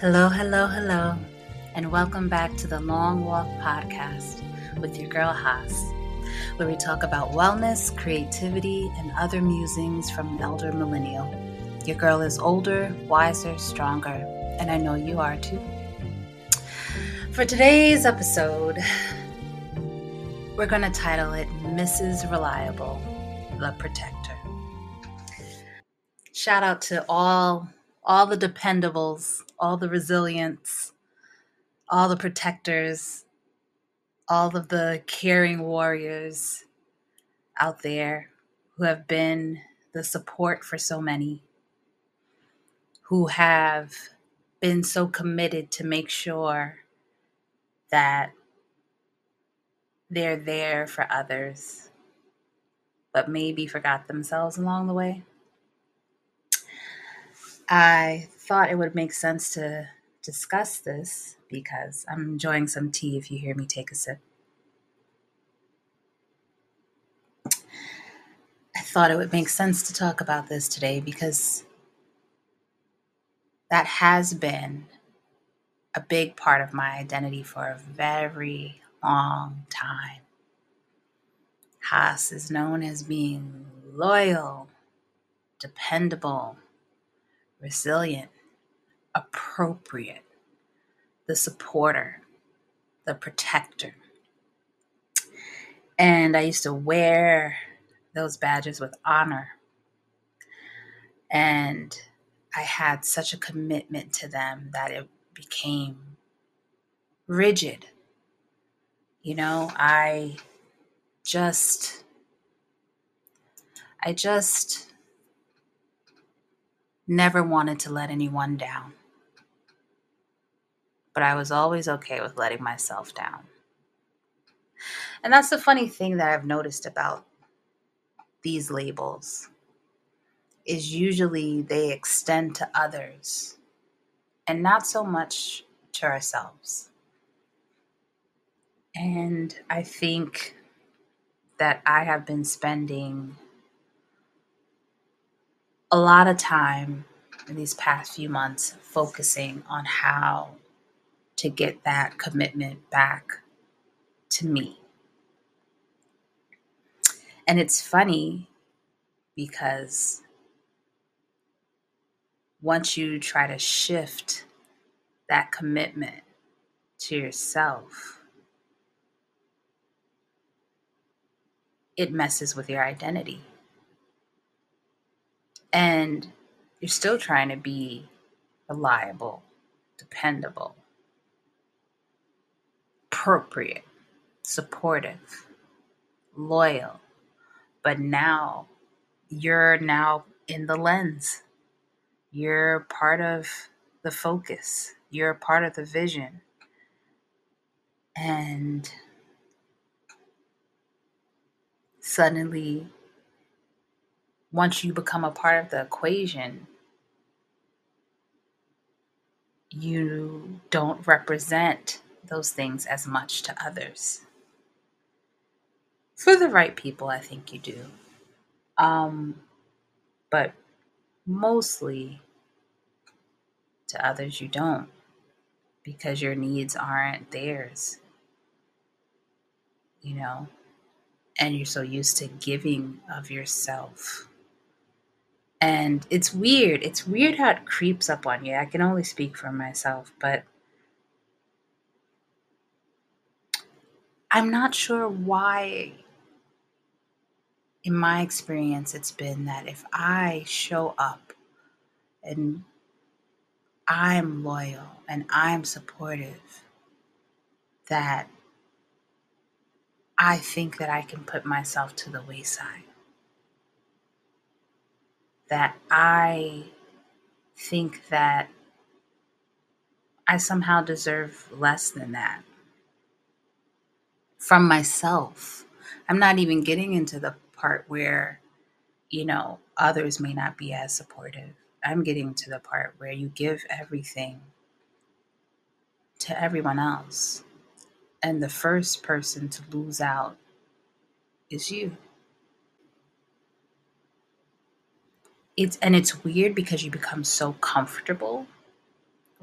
Hello, hello, hello, and welcome back to the Long Walk Podcast with your girl Haas, where we talk about wellness, creativity, and other musings from an elder millennial. Your girl is older, wiser, stronger, and I know you are too. For today's episode, we're going to title it Mrs. Reliable, the Protector. Shout out to all all the dependables, all the resilience, all the protectors, all of the caring warriors out there who have been the support for so many, who have been so committed to make sure that they're there for others, but maybe forgot themselves along the way. I thought it would make sense to discuss this because I'm enjoying some tea if you hear me take a sip. I thought it would make sense to talk about this today because that has been a big part of my identity for a very long time. Haas is known as being loyal, dependable, resilient, appropriate, the supporter, the protector. And I used to wear those badges with honor. And I had such a commitment to them that it became rigid. You know, I just, I just never wanted to let anyone down. But I was always okay with letting myself down. And that's the funny thing that I've noticed about these labels is usually they extend to others and not so much to ourselves. And I think that I have been spending a lot of time in these past few months focusing on how to get that commitment back to me. And it's funny because once you try to shift that commitment to yourself, it messes with your identity and you're still trying to be reliable, dependable, appropriate, supportive, loyal. But now you're now in the lens. You're part of the focus. You're part of the vision. And suddenly once you become a part of the equation, you don't represent those things as much to others. For the right people, I think you do. Um, but mostly to others, you don't because your needs aren't theirs. You know, and you're so used to giving of yourself and it's weird. It's weird how it creeps up on you. I can only speak for myself, but I'm not sure why, in my experience, it's been that if I show up and I'm loyal and I'm supportive, that I think that I can put myself to the wayside that I think that I somehow deserve less than that from myself. I'm not even getting into the part where, you know, others may not be as supportive. I'm getting to the part where you give everything to everyone else. And the first person to lose out is you. It's and it's weird because you become so comfortable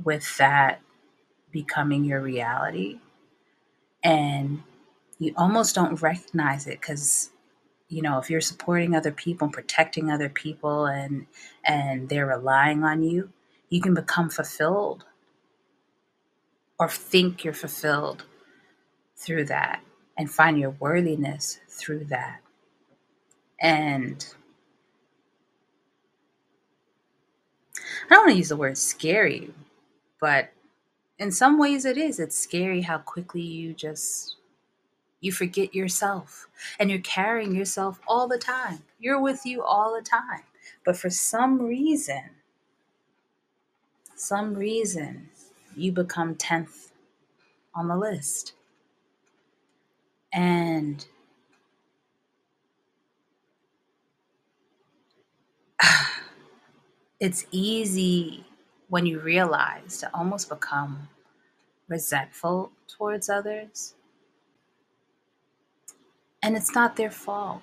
with that becoming your reality. And you almost don't recognize it because you know if you're supporting other people and protecting other people and and they're relying on you you can become fulfilled or think you're fulfilled through that and find your worthiness through that. And i don't want to use the word scary but in some ways it is. It's scary how quickly you just you forget yourself and you're carrying yourself all the time. You're with you all the time. But for some reason some reason you become 10th on the list. And it's easy when you realize to almost become resentful towards others. And it's not their fault.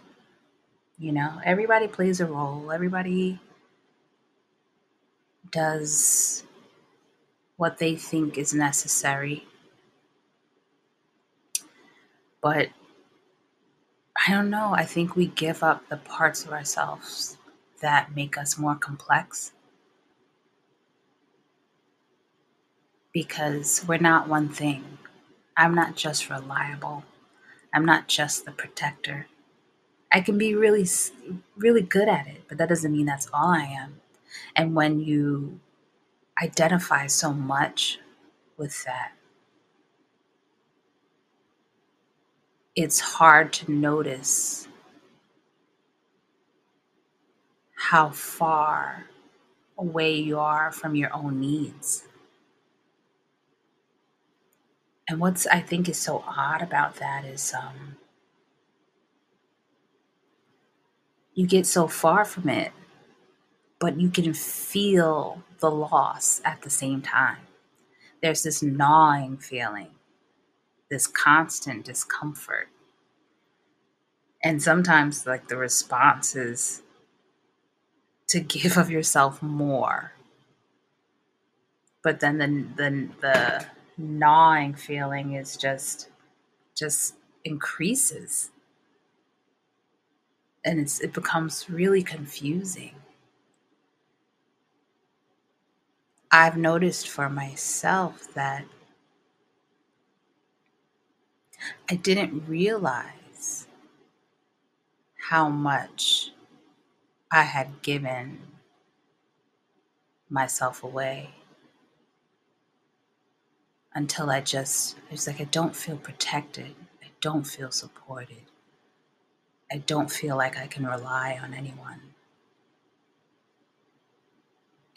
You know, everybody plays a role, everybody does what they think is necessary. But I don't know, I think we give up the parts of ourselves that make us more complex because we're not one thing. I'm not just reliable. I'm not just the protector. I can be really, really good at it, but that doesn't mean that's all I am. And when you identify so much with that, it's hard to notice how far away you are from your own needs. And what's I think is so odd about that is um, you get so far from it, but you can feel the loss at the same time. There's this gnawing feeling, this constant discomfort. And sometimes, like, the response is to give of yourself more. But then the, the, the gnawing feeling is just just increases and it's it becomes really confusing i've noticed for myself that i didn't realize how much i had given myself away until I just, it's like I don't feel protected. I don't feel supported. I don't feel like I can rely on anyone.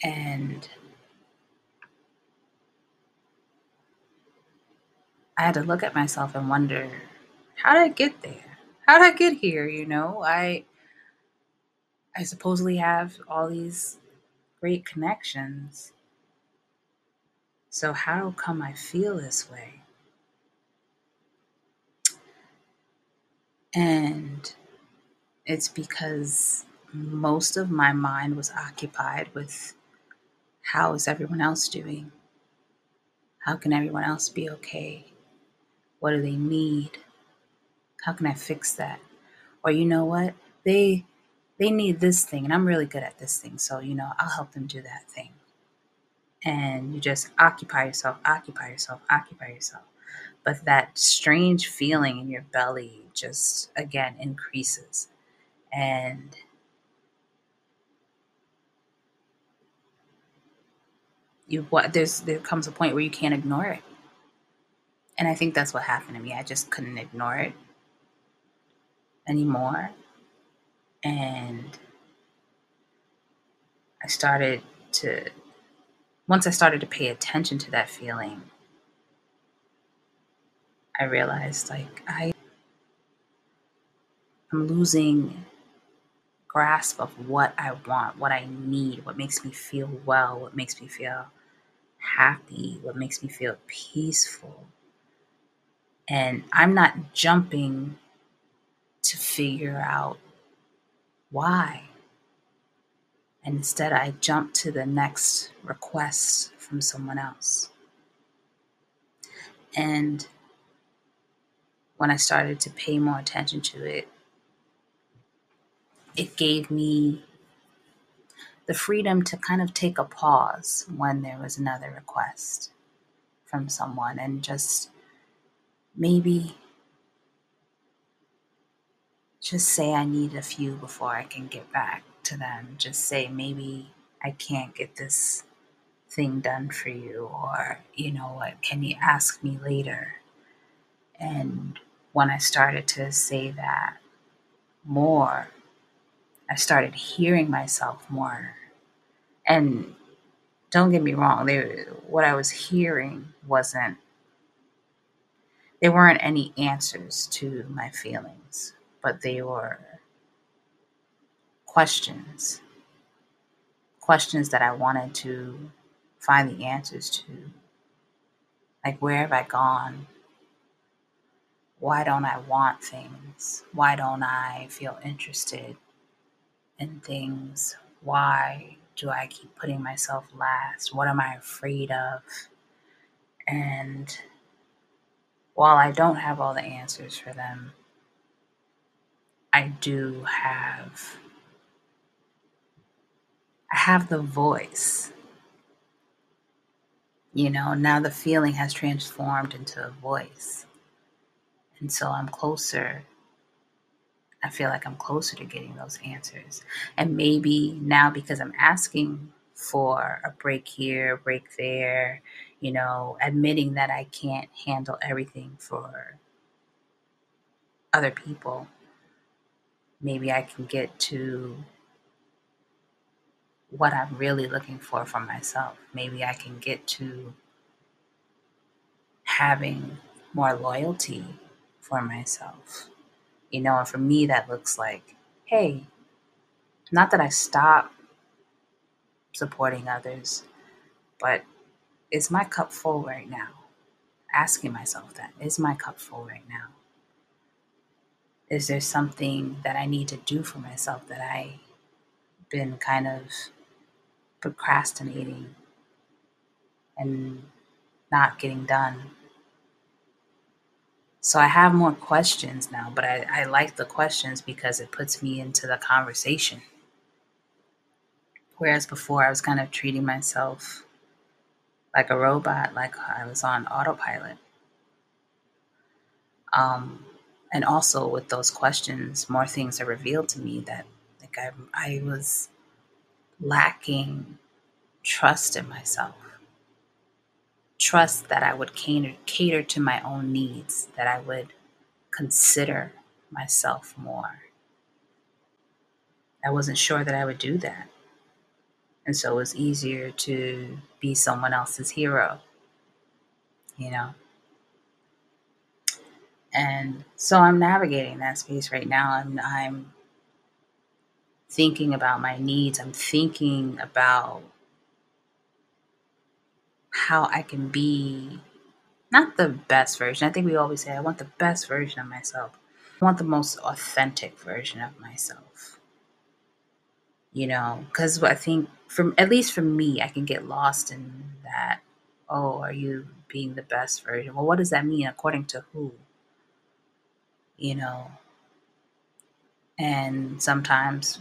And I had to look at myself and wonder, how did I get there? How did I get here? You know, I I supposedly have all these great connections so, how come I feel this way? And it's because most of my mind was occupied with how is everyone else doing? How can everyone else be okay? What do they need? How can I fix that? Or you know what? They they need this thing and I'm really good at this thing, so you know, I'll help them do that thing and you just occupy yourself, occupy yourself, occupy yourself. But that strange feeling in your belly just again increases. And you what there's there comes a point where you can't ignore it. And I think that's what happened to me. I just couldn't ignore it anymore. And I started to once I started to pay attention to that feeling, I realized like I I'm losing grasp of what I want, what I need, what makes me feel well, what makes me feel happy, what makes me feel peaceful. And I'm not jumping to figure out why And instead, I jumped to the next request from someone else. And when I started to pay more attention to it, it gave me the freedom to kind of take a pause when there was another request from someone and just maybe just say I need a few before I can get back to them. Just say maybe I can't get this thing done for you, or you know what, can you ask me later? And when I started to say that more, I started hearing myself more. And don't get me wrong, they, what I was hearing wasn't, there weren't any answers to my feelings, but they were questions. Questions that I wanted to find the answers to. Like, where have I gone? Why don't I want things? Why don't I feel interested in things? Why do I keep putting myself last? What am I afraid of? And while I don't have all the answers for them, I do have I have the voice. You know, now the feeling has transformed into a voice. And so I'm closer. I feel like I'm closer to getting those answers. And maybe now because I'm asking for a break here, a break there, you know, admitting that I can't handle everything for other people, maybe I can get to what I'm really looking for for myself. Maybe I can get to having more loyalty for myself. You know, and for me, that looks like, hey, not that I stop supporting others, but is my cup full right now? Asking myself that, is my cup full right now? Is there something that I need to do for myself that I've been kind of procrastinating and not getting done? So I have more questions now, but I, I like the questions because it puts me into the conversation. Whereas before I was kind of treating myself like a robot, like I was on autopilot. Um, and also with those questions, more things are revealed to me that like I, I was lacking trust in myself trust that I would cater, cater to my own needs, that I would consider myself more. I wasn't sure that I would do that. And so it was easier to be someone else's hero, you know? And so I'm navigating that space right now. and I'm thinking about my needs. I'm thinking about how I can be not the best version. I think we always say, I want the best version of myself. I want the most authentic version of myself. You know, because I think, from at least for me, I can get lost in that. Oh, are you being the best version? Well, what does that mean according to who? You know, and sometimes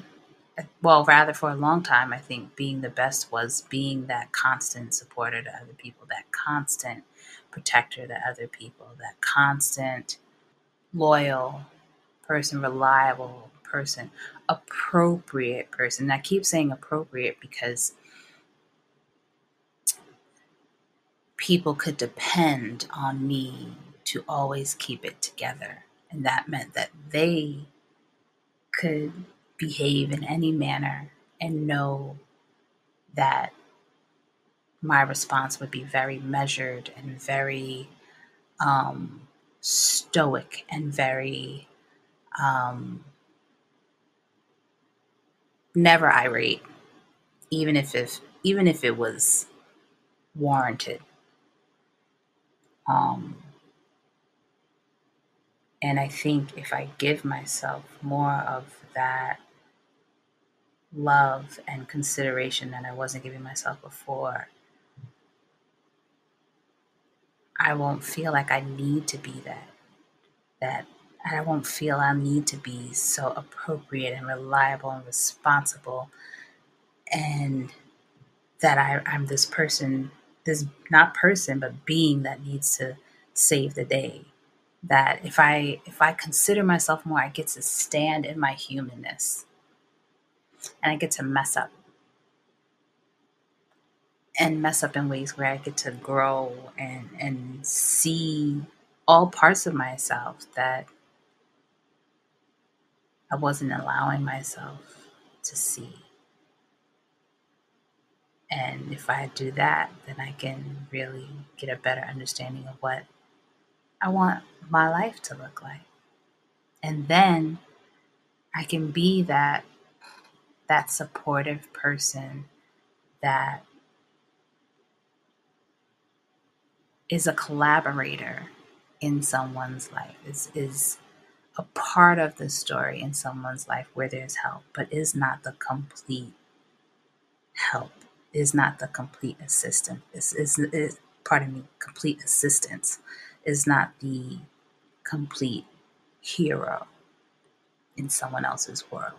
well, rather for a long time, I think being the best was being that constant supporter to other people, that constant protector to other people, that constant loyal person, reliable person, appropriate person. And I keep saying appropriate because people could depend on me to always keep it together. And that meant that they could behave in any manner and know that my response would be very measured and very um, stoic and very um, never irate, even if, if even if it was warranted. Um, and I think if I give myself more of that love and consideration that I wasn't giving myself before, I won't feel like I need to be that. That I won't feel I need to be so appropriate and reliable and responsible and that I, I'm this person, this not person, but being that needs to save the day. That if I if I consider myself more, I get to stand in my humanness and I get to mess up. And mess up in ways where I get to grow and and see all parts of myself that I wasn't allowing myself to see. And if I do that, then I can really get a better understanding of what I want my life to look like. And then I can be that that supportive person that is a collaborator in someone's life is is a part of the story in someone's life where there's help but is not the complete help is not the complete assistant is is, is pardon me complete assistance is not the complete hero in someone else's world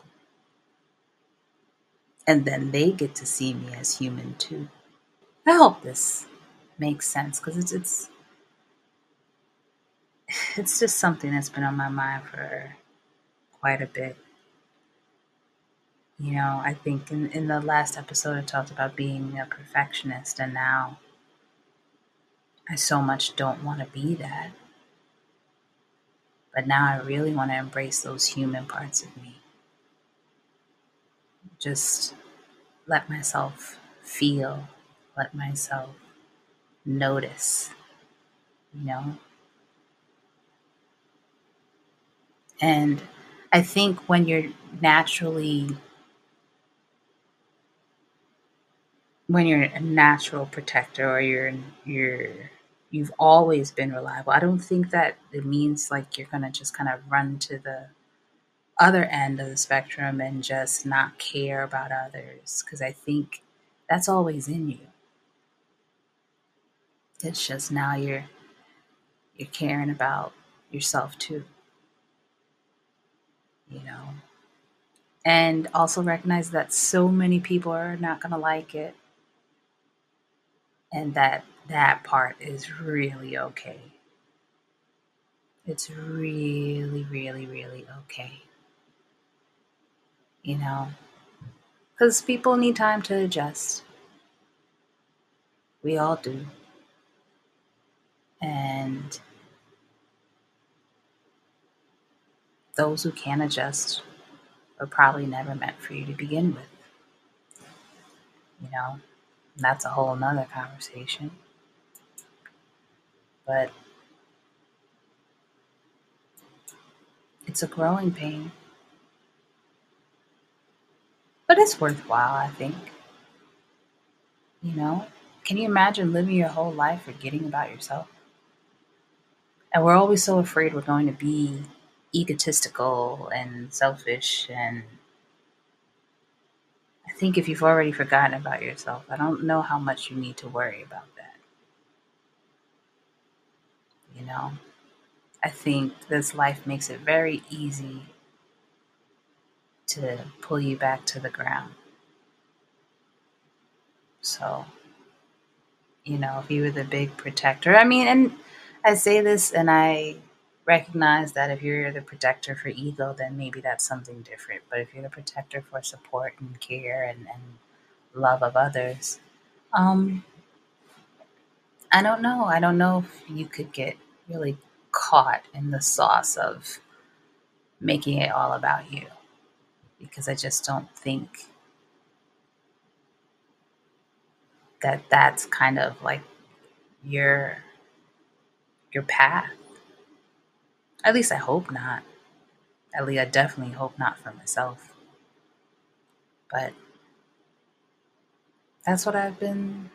and then they get to see me as human too. I hope this makes sense because it's it's it's just something that's been on my mind for quite a bit. You know, I think in, in the last episode I talked about being a perfectionist, and now I so much don't want to be that. But now I really want to embrace those human parts of me just let myself feel, let myself notice, you know? And I think when you're naturally, when you're a natural protector or you're, you're, you've always been reliable, I don't think that it means like you're going to just kind of run to the other end of the spectrum and just not care about others because I think that's always in you. It's just now you're you're caring about yourself too. You know. And also recognize that so many people are not going to like it and that that part is really okay. It's really really really okay you know, because people need time to adjust. We all do. And those who can't adjust are probably never meant for you to begin with. You know, that's a whole nother conversation. But it's a growing pain. But it's worthwhile, I think. You know, can you imagine living your whole life forgetting about yourself? And we're always so afraid we're going to be egotistical and selfish. And think if you've already forgotten about yourself, I don't know how much you need to worry about that. You know, I think this life makes it very easy to pull you back to the ground. So, you know, if you were the big protector, I mean, and I say this and I recognize that if you're the protector for ego, then maybe that's something different. But if you're the protector for support and care and, and love of others, um, I don't know. I don't know if you could get really caught in the sauce of making it all about you because I just don't think that that's kind of like your your path. At least I hope not. At least I definitely hope not for myself. But that's what I've been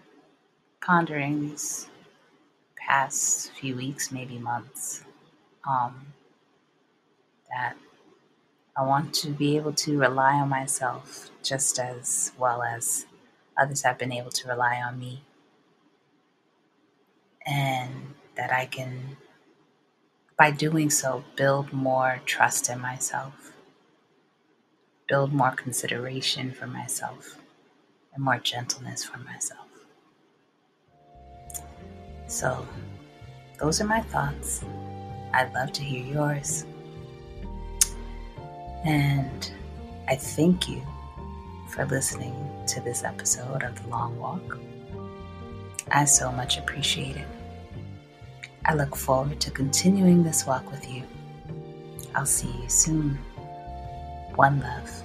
pondering these past few weeks, maybe months. Um, that I want to be able to rely on myself just as well as others have been able to rely on me. And that I can, by doing so, build more trust in myself, build more consideration for myself, and more gentleness for myself. So, those are my thoughts. I'd love to hear yours. And I thank you for listening to this episode of The Long Walk. I so much appreciate it. I look forward to continuing this walk with you. I'll see you soon. One love.